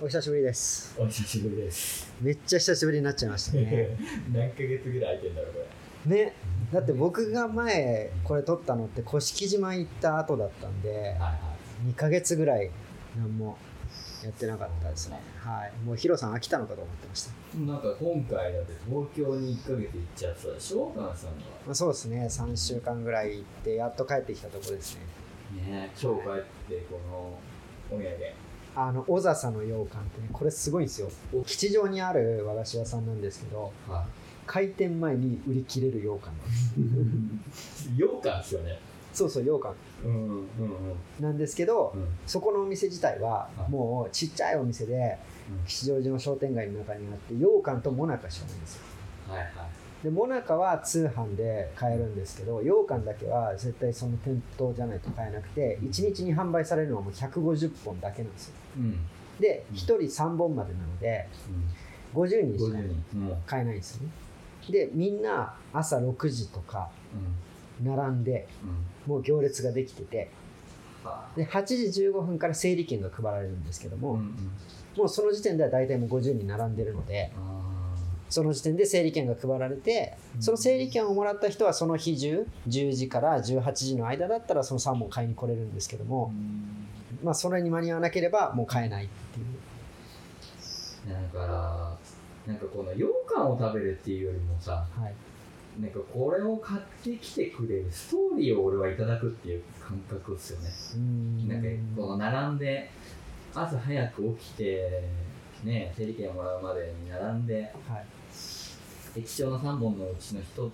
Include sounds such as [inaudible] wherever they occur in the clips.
お久しぶりですお久しぶりです。めっちゃ久しぶりになっちゃいましたね [laughs] 何ヶ月ぐらい空いてんだろう、これ。ねだって僕が前これ撮ったのって甑島行った後だったんではいは2ヶ月ぐらい何もやってなかったですねはいもうヒロさん飽きたのかと思ってました、い。なんか今回だって東京に1ヶ月行っちゃってたでしょ、田中さんが。まあ、そうですね3週間ぐらい行ってやっと帰ってきたところですねね今日帰ってこのお土産。あの小笹の羊羹ってねこれすごいんですよ吉祥にある和菓子屋さんなんですけどは開店前に売り切れる羊羹なんですい。羊羹ですよね。そうそう羊羹うんうんうんなんですけど、うん。そこのお店自体ははいもうちっちゃいお店で吉祥寺の商店街の中にあって羊羹とモナカしかないんですよはいはい。でモナカは通販で買えるんですけど羊羹だけは絶対その店頭じゃないと買えなくて1日に販売されるのはもう150本だけなんですようん。でうん1人3本までなので50人しか50人。うん。うん。買えないんですよねでみんな朝6時とか並んでうん。もう行列ができててはで8時15分から整理券が配られるんですけども、うんうん。もうその時点では大体もう50人並んでるのであその時点で整理券が配られてその整理券をもらった人はその日中10時から18時の間だったらその3本買いに来れるんですけどあ。も、まあ、それに間に合わなければもう買えないっていう。だから、なんかこの羊羹を食べるっていうよりもさ、はい。なんかこれを買ってきてくれるストーリーを俺はいただくっていう感覚ですよね。ん。なんかこの並んで朝早く起きてね整理券をもらうまでに並んではい液晶の3本のうちの 1,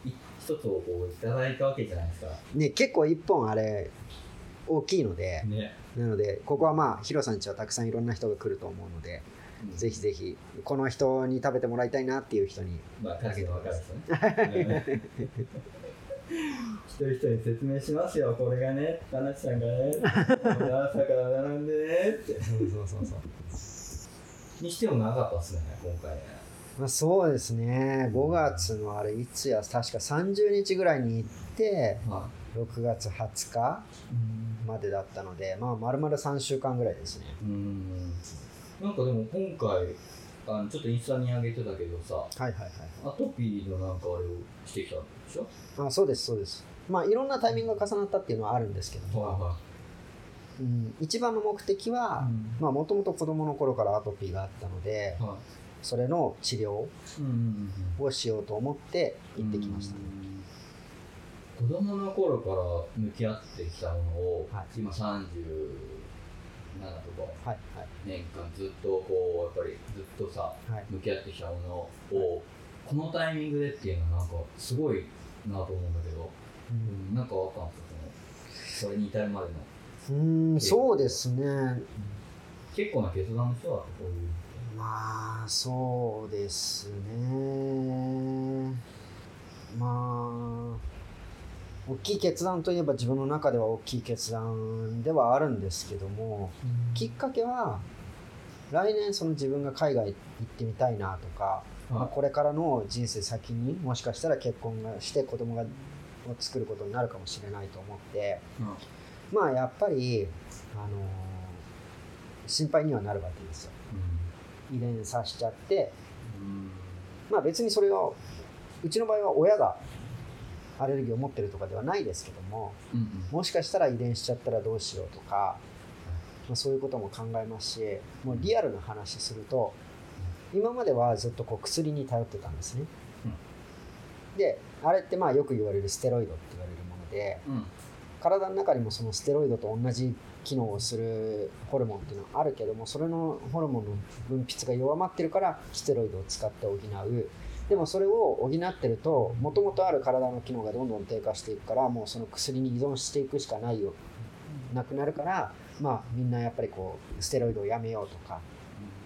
つをこういただいたわけじゃないですか。ね、結構1本あれ大きいのでね。なのでここはまあヒロさんちはたくさんいろんな人が来ると思うのでぜひぜひこの人に食べてもらいたいなっていう人にまあ数が分かる人ね。[laughs] 一人一人説明しますよ、これがね、田中さんがね、[laughs] 朝から並んでねって。そうそうそうそうにしても長かったっすね、今回ね。まあ、そうですね。5月のあれいつや？確か30日ぐらいに行っては6月20日い。までだったのでまあ丸々3週間ぐらいですね。うん。なんかでも今回、あのちょっとインスタに上げてたけどさ、はいはいはい。アトピーのなんかあれをしてきたんでしょ？あそうですそうです。まあいろんなタイミングが重なったっていうのはあるんですけども、はうん、一番の目的はまあもともと子供の頃からアトピーがあったのでい。はそれの治療をしようと思って行ってきました。ね、子供の頃から向き合ってきたものを、はい。今37とかはいはい。年間ずっとこうやっぱりずっとさはい。向き合ってきたものをこのタイミングでっていうのはなんかすごいなと思うんだけど、うん、なんかあったんですか？そのそれに至るまでのうんそうですね。結構な決断の人だとこういうまあそうですね。まあ大きい決断といえば自分の中では大きい決断ではあるんですけどもきっかけは来年その自分が海外行ってみたいなとか、まあ、これからの人生先にもしかしたら結婚がして子供がを作ることになるかもしれないと思ってまあやっぱり、あの心配にはなるわけですよ遺伝させちゃって。うん。まあ別にそれがうちの場合は親がアレルギーを持ってるとかではないですけどもうんもしかしたら遺伝しちゃったらどうしようとか、まあ、そういうことも考えますしもうリアルな話すると今まではずっとこう薬に頼ってたんですね、であれってまあよく言われるステロイドって言われるものでうん。体の中にもそのステロイドと同じ機能をするホルモンっていうのはあるけどもそれのホルモンの分泌が弱まってるからステロイドを使って補う。でもそれを補ってるともともとある体の機能がどんどん低下していくからもうその薬に依存していくしかないよ。なくなるからまあみんなやっぱりこうステロイドをやめようとか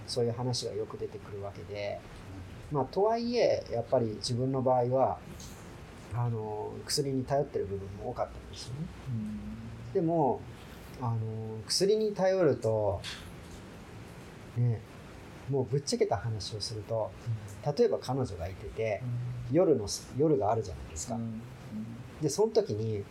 そういう話がよく出てくるわけで。まあとはいえやっぱり自分の場合はあの薬に頼ってる部分も多かったんですよね。でもあの薬に頼るとねもうぶっちゃけた話をすると例えば彼女がいてて夜の夜があるじゃないですか、でその時に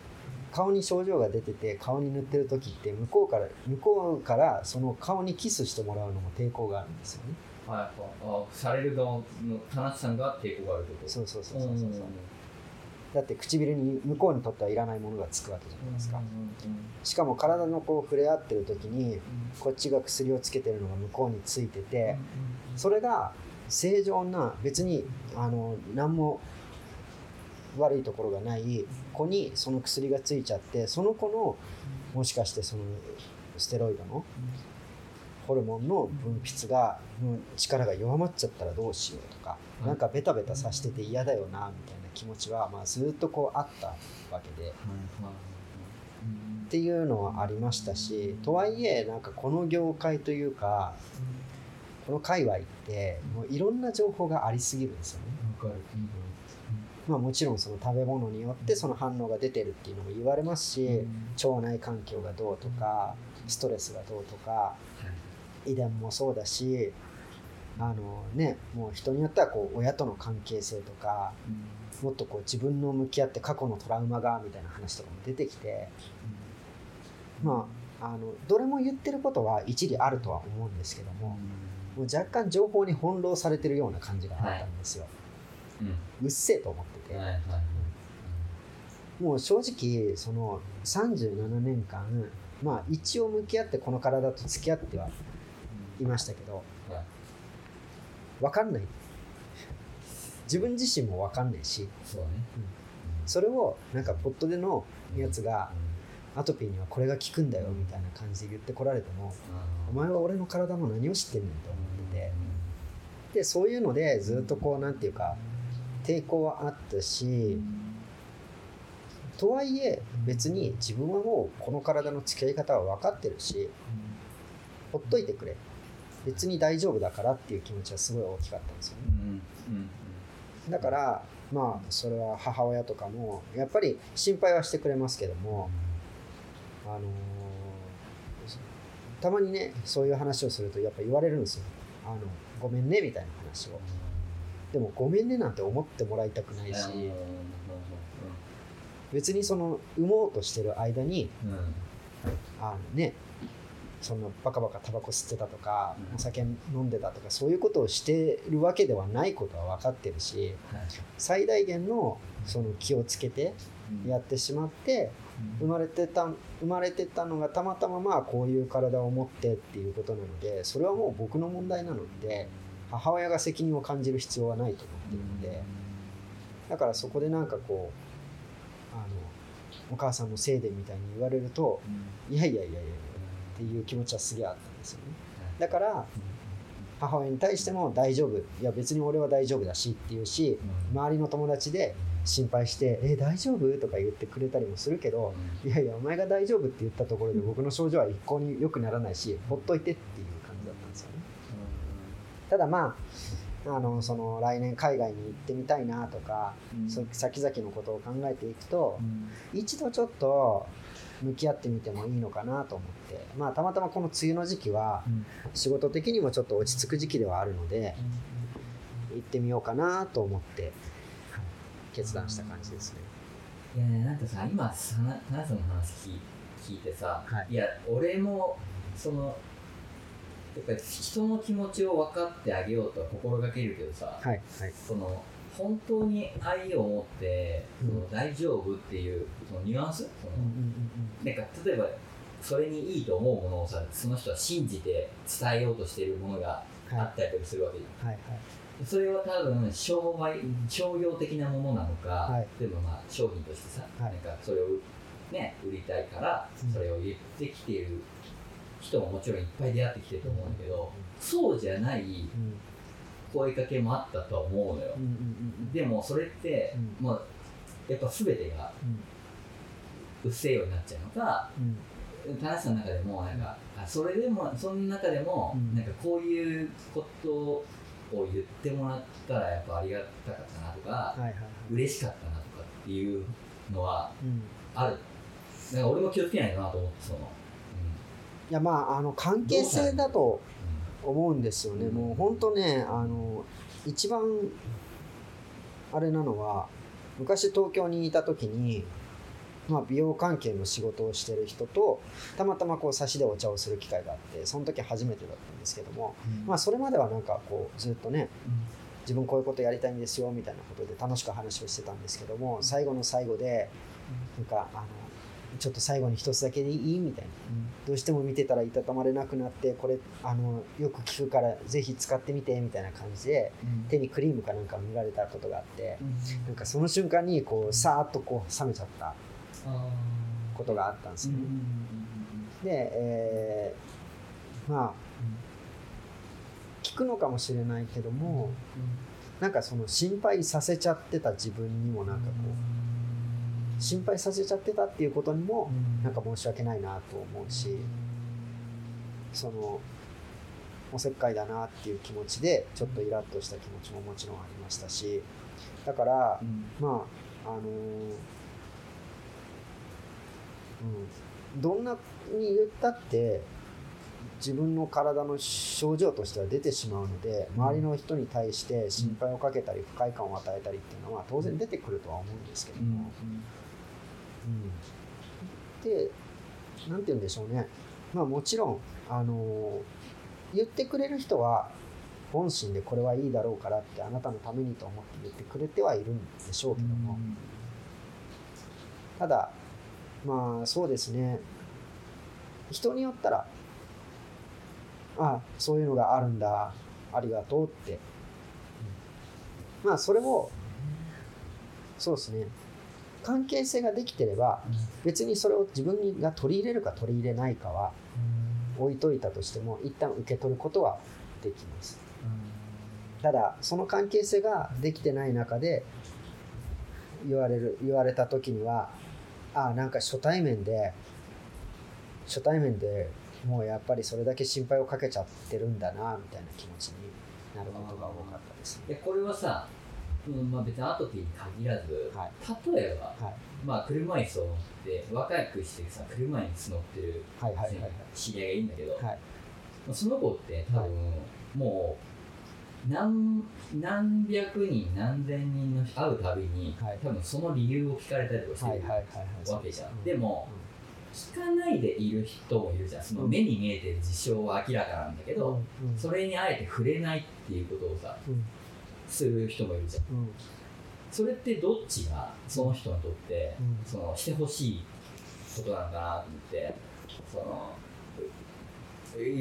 顔に症状が出てて顔に塗ってる時って向こうから向こうからその顔にキスしてもらうのも抵抗があるんですよね。はい。はいあされる側の田中さんが抵抗があるってこと？そうそうそうそうそうだって唇に向こうにとってはいらないものがつくわけじゃないですか。しかも体のこう触れ合ってる時にこっちが薬をつけてるのが向こうについててそれが正常な別にあの何も悪いところがない子にその薬がついちゃってその子のもしかしてそのステロイドのホルモンの分泌がの力が弱まっちゃったらどうしようとかうん。なんかベタベタさしてて嫌だよなみたいな気持ちはまあずっとこうあったわけで。っていうのはありましたしとはいえなんかこの業界というかこの界隈ってもういろんな情報がありすぎるんですよね。まあ、もちろんその食べ物によってその反応が出てるっていうのも言われますし腸内環境がどうとかストレスがどうとか遺伝もそうだしあのねもう人によってはこう親との関係性とかもっとこう自分の向き合って過去のトラウマがみたいな話とかも出てきてまああのどれも言ってることは一理あるとは思うんですけどももう若干情報に翻弄されてるような感じがあったんですよ、うっせえと思ってて、はいはいもう正直その37年間まあ一応向き合ってこの体と付き合ってはいましたけどはい。分かんない自分自身も分かんないし。そうね。それをなんかポットでのやつがアトピーにはこれが効くんだよみたいな感じで言ってこられてもお前は俺の体の何を知ってんねんと思ってて。でそういうのでずっとこうなんていうか抵抗はあったしとはいえ別に自分はもうこの体の付き合い方は分かってるしほっといてくれ。別に大丈夫だからっていう気持ちはすごい大きかったんですよねだからまあそれは母親とかもやっぱり心配はしてくれますけどもあのーたまにねそういう話をするとやっぱ言われるんですよ。あのごめんねみたいな話を。でもごめんねなんて思ってもらいたくないし別にその産もうとしてる間にあのねそのバカバカタバコ吸ってたとかうん。お酒飲んでたとかそういうことをしてるわけではないことは分かってるし最大限のその気をつけてやってしまって生まれてた生まれてたのがたまたままあこういう体を持ってっていうことなのでそれはもう僕の問題なので母親が責任を感じる必要はないと思ってるのでだからそこでなんかこうあのお母さんのせいでみたいに言われるといやいやいやいやっていう気持ちはすげえあったんですよね。だから母親に対しても大丈夫。いや別に俺は大丈夫だしっていうし周りの友達で心配して「え大丈夫?」とか言ってくれたりもするけどいやいやお前が大丈夫って言ったところで僕の症状は一向に良くならないしほっといてっていう感じだったんですよね。ただまああのその来年海外に行ってみたいなとか、そ先々のことを考えていくと一度ちょっと向き合ってみてもいいのかなと思って。まあたまたまこの梅雨の時期は仕事的にもちょっと落ち着く時期ではあるので行ってみようかなと思ってはい決断した感じですね。いやねなんかさ今さな田中さんの話聞いてさ、はいや俺もそのやっぱり人の気持ちを分かってあげようとは心がけるけどさ、はいはい。その本当に愛を持って、うん。その大丈夫っていうそのニュアンス？その、なんか例えばそれにいいと思うものをさその人は信じて伝えようとしているものがあはったりとかするわけじゃん。いはい。それは多分商売商業的なものなのか、はい。例えばまあ商品としてさ、はい。なんかそれを、ね、売りたいからうん。それを言ってきている人ももちろんいっぱい出会ってきてると思うんだけど、そうじゃないうん。声かけもあったとは思うのよ、うんうんうんでもそれって、うもうやっぱ全てがうっせえようになっちゃうのかうん。田中さんの中でもなんか、あそれでもその中でも、うん。なんかこういうことを言ってもらったらやっぱありがたかったなとか、はいはいはい。嬉しかったなとかっていうのはうん。ある。だから俺も気をつけないとなと思ってその、いやまああの関係性だと思うんですよね、うん。もう本当ねあの一番あれなのは昔東京にいた時にまあ、美容関係の仕事をしてる人とたまたまこう差しでお茶をする機会があってその時初めてだったんですけども、まあ、それまではなんかこうずっとね自分こういうことやりたいんですよみたいなことで楽しく話をしてたんですけども最後の最後でなんかあのちょっと最後に一つだけでいい？みたいな。どうしても見てたらいたたまれなくなってこれあのよく聞くからぜひ使ってみてみたいな感じで手にクリームかなんか塗られたことがあってなんかその瞬間にこうさーっとこう冷めちゃったことがあったんですよね。で、えーまあ聞くのかもしれないけどもなんかその心配させちゃってた自分にもなんかこう心配させちゃってたっていうことにもなんか申し訳ないなと思うしそのおせっかいだなっていう気持ちでちょっとイラッとした気持ちももちろんありましたしだからまああのうん、どんなに言ったって自分の体の症状としては出てしまうので周りの人に対して心配をかけたり不快感を与えたりっていうのは当然出てくるとは思うんですけども、うん、で何て言うんでしょうね。まあもちろんあの言ってくれる人は本心でこれはいいだろうからってあなたのためにと思って言ってくれてはいるんでしょうけども、ただまあそうですね。人によったらあそういうのがあるんだ。ありがとうって、まあそれをそうですね関係性ができてれば別にそれを自分が取り入れるか取り入れないかは置いといたとしても一旦受け取ることはできます。ただその関係性ができてない中で言われる言われた時にはあなんか初対面で初対面でもうやっぱりそれだけ心配をかけちゃってるんだなみたいな気持ちになることが多かったです、ね、これはさ、うんまあ、別にアトピーに限らず、はい、例えば、はい、まあ、車椅子を乗って若くしてさ車椅子乗ってる知り合いがいいんだけど、はい、その子って多分、もう何何百人何千人の会うたびに、はい、多分その理由を聞かれたりとかしてるわけじゃん、でも、うん、聞かないでいる人もいるじゃん。その目に見えてる事象は明らかなんだけど、うん、それにあえて触れないっていうことをさ、うん、する人もいるじゃん、それってどっちがその人にとって、そのしてほしいことなのかなと思ってその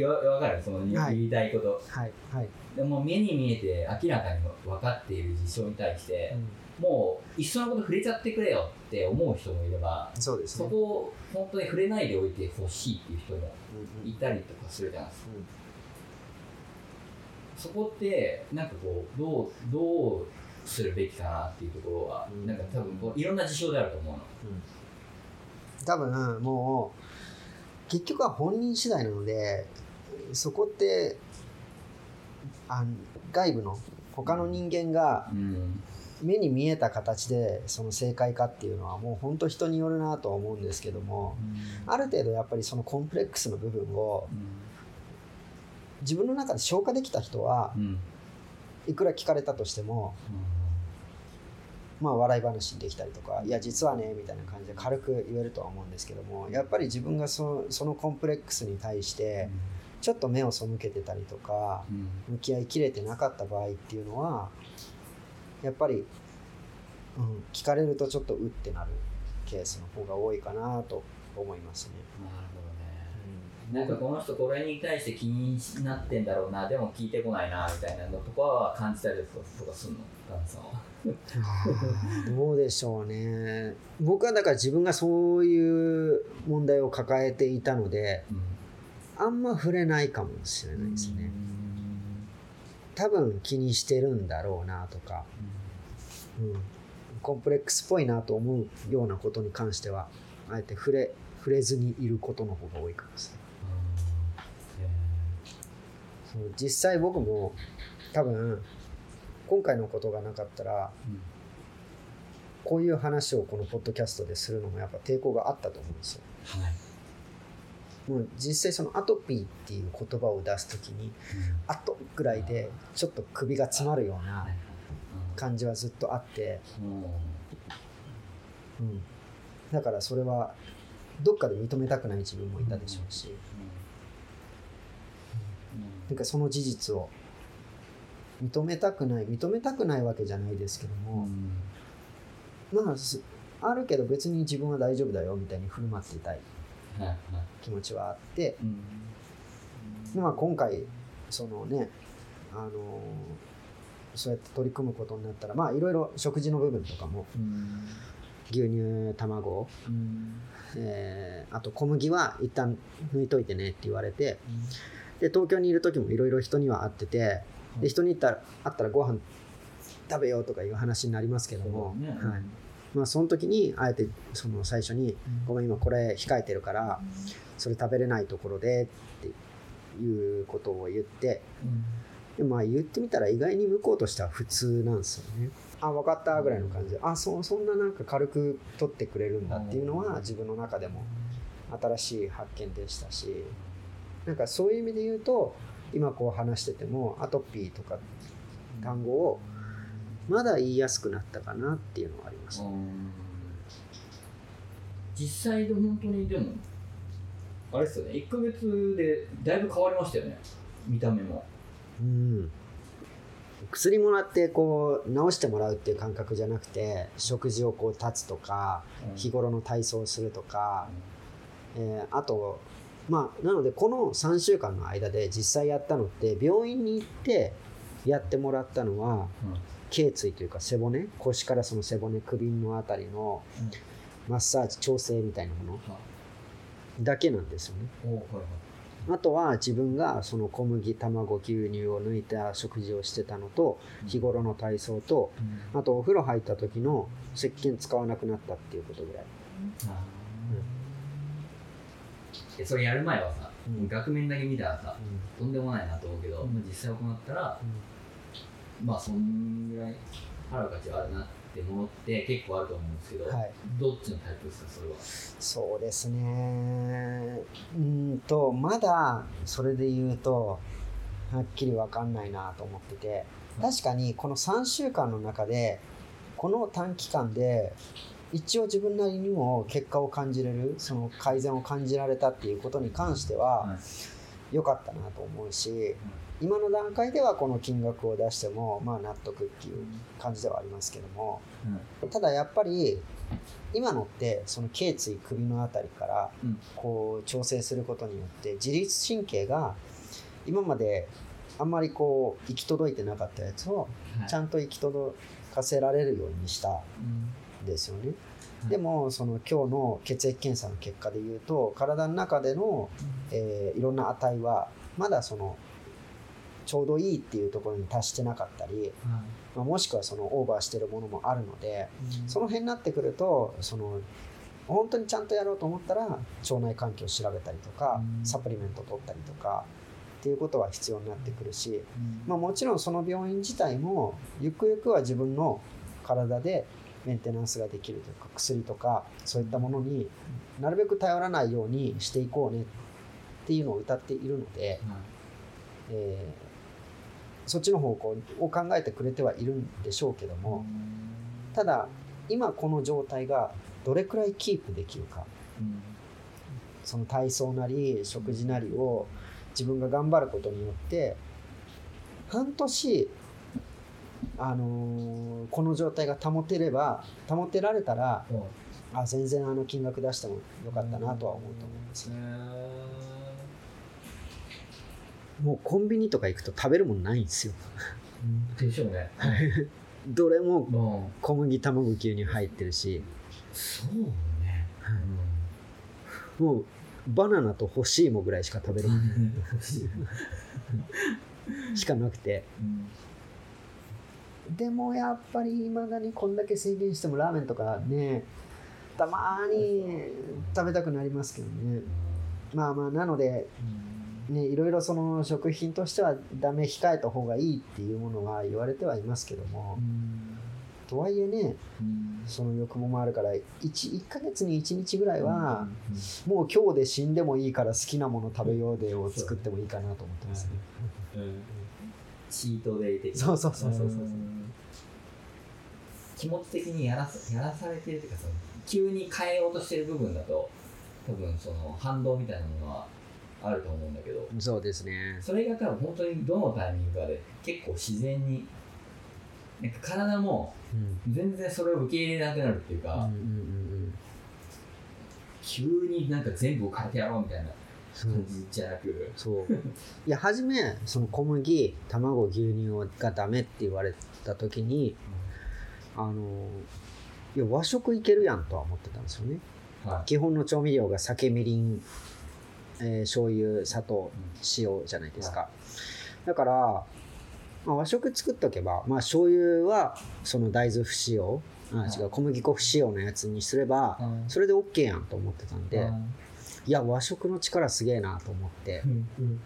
わかる？その言いたいこと、はいはい、でも目に見えて明らかに分かっている事象に対して、うん、もう一緒のこと触れちゃってくれよって思う人もいればそうです、ね、そこを本当に触れないでおいてほしいっていう人もいたりとかするじゃないですか、うん。うん、そこってなんかこうどうどうするべきかなっていうところは、うん、なんか多分こういろんな事象であると思うの、うん、多分もう結局は本人次第なのでそこってあ外部の他の人間が目に見えた形でその正解かっていうのはもう本当人によるなとは思うんですけども、ある程度やっぱりそのコンプレックスの部分を自分の中で消化できた人はいくら聞かれたとしても、まあ、笑い話にできたりとかいや実はねみたいな感じで軽く言えるとは思うんですけどもやっぱり自分がそそのコンプレックスに対してちょっと目を背けてたりとか向き合いきれてなかった場合っていうのはやっぱり、うん、聞かれるとちょっとうってなるケースの方が多いかなと思いますね。なんかこの人これに対して気になってんだろうなでも聞いてこないなみたいなのとかは感じたりとかするの？旦那さんは。どうでしょうね。僕はだから自分がそういう問題を抱えていたので、うん、あんま触れないかもしれないですね。多分気にしてるんだろうなとか、うん、コンプレックスっぽいなと思うようなことに関してはあえて触れ触れずにいることの方が多いかもしれない、実際僕も多分今回のことがなかったら、うん、こういう話をこのポッドキャストでするのもやっぱ抵抗があったと思うんですよ。はい、もう実際そのアトピーっていう言葉を出す時に、うん、あとぐらいでちょっと首が詰まるような感じはずっとあって、うん、だからそれはどっかで認めたくない自分もいたでしょうし、なんかその事実を認めたくない認めたくないわけじゃないですけども、まああるけど別に自分は大丈夫だよみたいに振る舞っていたい気持ちはあって、まあ今回そのねあのそうやって取り組むことになったらまあいろいろ食事の部分とかも、牛乳卵、えー、あと小麦は一旦抜いといてねって言われて、で東京にいる時もいろいろ人には会っててで人に言ったら会ったらご飯食べようとかいう話になりますけども、ね、はい。まあ、その時にあえてその最初に「ごめん今これ控えてるからそれ食べれないところで」っていうことを言って、でまあ言ってみたら意外に向こうとしては普通なんですよね。あ分かったぐらいの感じであそそんななんか軽く取ってくれるんだっていうのは自分の中でも新しい発見でしたしなんかそういう意味で言うと今こう話しててもアトピーとか単語をまだ言いやすくなったかなっていうのはあります、ね、実際で本当にでもあれですよね。1か月でだいぶ変わりましたよね。見た目も。うん。薬もらってこう治してもらうっていう感覚じゃなくて食事をこう断つとか日頃の体操をするとか、えー、あとまあなのでこの3週間の間で実際やったのって病院に行ってやってもらったのは、頸椎というか背骨？腰からその背骨首のあたりのマッサージ調整みたいなもの？だけなんですよね。あとは自分がその小麦卵牛乳を抜いた食事をしてたのと日頃の体操と、あとお風呂入った時の石鹸使わなくなったっていうことぐらい。うん、それやる前はさ、うん、額面だけ見たらさ、とんでもないなと思うけど、実際行ったら、まあそんぐらい払う価値はあるなってものって結構あると思うんですけど、はい、どっちのタイプですかそれは？そうですね。うんとまだそれで言うとはっきり分かんないなと思ってて確かにこの3週間の中でこの短期間で一応自分なりにも結果を感じれるその改善を感じられたっていうことに関しては良かったなと思うし、今の段階ではこの金額を出してもまあ納得っていう感じではありますけども、うん、ただやっぱり今のってその頸椎首の辺りからこう調整することによって自律神経が今まであんまりこう行き届いてなかったやつをちゃんと行き届かせられるようにした。んですよね。でもその今日の血液検査の結果でいうと体の中での、えー、いろんな値はまだそのちょうどいいっていうところに達してなかったり、まあ、もしくはそのオーバーしてるものもあるので、その辺になってくるとその本当にちゃんとやろうと思ったら腸内環境を調べたりとか、サプリメントを取ったりとかっていうことは必要になってくるし、まあ、もちろんその病院自体もゆくゆくは自分の体でメンテナンスができるというか薬とかそういったものになるべく頼らないようにしていこうねっていうのを歌っているので、えそっちの方向を考えてくれてはいるんでしょうけどもただ今この状態がどれくらいキープできるか、その体操なり食事なりを自分が頑張ることによって半年あのー、この状態が保てれば保てられたら、あ全然あの金額出してもよかったなとは思うと思います。もうコンビニとか行くと食べるものないんですよ。でしょうね。[laughs] どれも小麦卵牛乳入ってるし。そうね。うん、もうバナナと干し芋ぐらいしか食べれない。しかなくて。でもやっぱりいまだにこんだけ制限してもラーメンとかねたまに食べたくなりますけどね。まあまあなので、ね、いろいろその食品としてはダメ控えた方がいいっていうものは言われてはいますけども、とはいえね、その欲望もあるから 1, 1ヶ月に1日ぐらいは、もう今日で死んでもいいから好きなもの食べようでを作ってもいいかなと思ってますね。チートデイ的そうそうそうそうそう気持ち的にやらさやらされてるっていうかその急に変えようとしてる部分だと多分その反動みたいなものはあると思うんだけど。そうですね。それが多分本当にどのタイミングかで結構自然になんか体も全然それを受け入れなくなるっていうか、うんうんうんうん、急になんか全部を変えてやろうみたいな感じじゃなくそういや初めその小麦卵牛乳がダメって言われた時に、うん、あのいや和食いけるやんとは思ってたんですよね、はい、基本の調味料が酒みりん、えー、醤油砂糖塩じゃないですか、はい、だから、まあ、和食作っとけば、まあ、醤油はその大豆不使用あ違う小麦粉不使用のやつにすれば、それで OK やんと思ってたんで、いや和食の力すげえなと思って、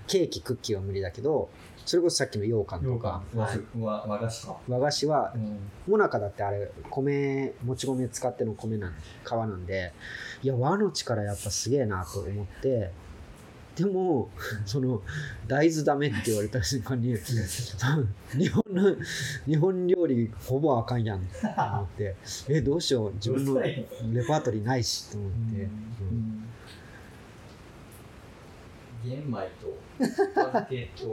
ケーキクッキーは無理だけどそれこそさっきの羊羹とか。和和菓子か？和菓子は、もなかだってあれ米もち米使っての米なん皮なんでいや和の力やっぱすげえなと思って。でもその大豆ダメって言われた瞬間に日本の日本料理ほぼあかんやんって思って。えどうしよう。自分のレパートリーないしと思って。うん玄米と小豆と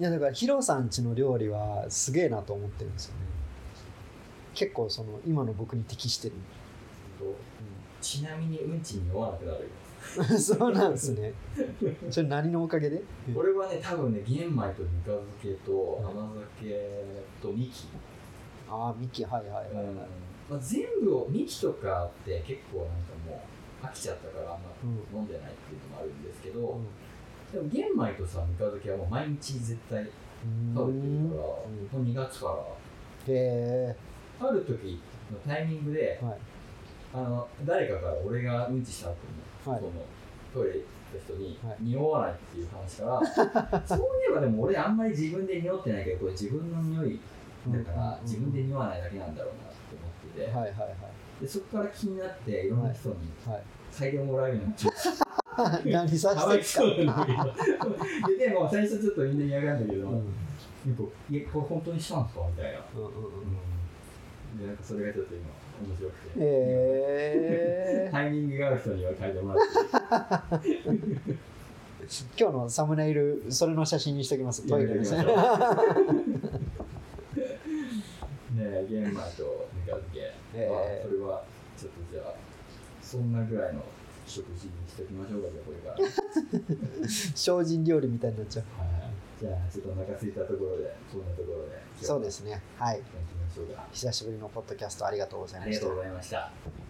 いやだからヒロさんちの料理はすげえなと思ってるんですよね。結構その今の僕に適してる、うん、ちなみにうんちに酔わなくなるよ。[laughs] そうなんですね。それ何のおかげで？これはね多分ね玄米とぬか漬けと甘酒とみきああみきはいはいはい、はい、うん。まあ、全部をみきとかって結構なんかもう飽きちゃったからあんま飲んでないっていうのもあるんですけど、でも玄米とさぬか漬けはもう毎日絶対食べてるから、うん、2月から。へある時のタイミングで、はい、あの誰かから俺がうんちした後に、はい、そのトイレ行った人に、匂わないっていう話から [laughs] そういえばでも俺あんまり自分で匂ってないけどこれ自分の匂いだから、自分で匂わないだけなんだろうなって思ってて、はいはいはいでそこから気になっていろんな人に嗅い。でもらうようになっちゃう、[laughs] 何させてか？ででも最初ちょっとみんな嫌がるんだけど、うん、いやこれ本当にしたんですか？みたいな、うんうんうん、でなんかそれがちょっと今面白くて、えー、[laughs] タイミングがある人には嗅いでもらって。[laughs] 今日のサムネイルそれの写真にしておきます。トイレです。ねね玄米とえー、まあ、それはちょっとじゃあそんなぐらいの食事にしておきましょうかじゃこれから。[laughs] 精進料理みたいになっちゃう、はい、じゃあちょっとお腹空いたところでそんなところでそうですね。はい。久しぶりのポッドキャストありがとうございました。ありがとうございました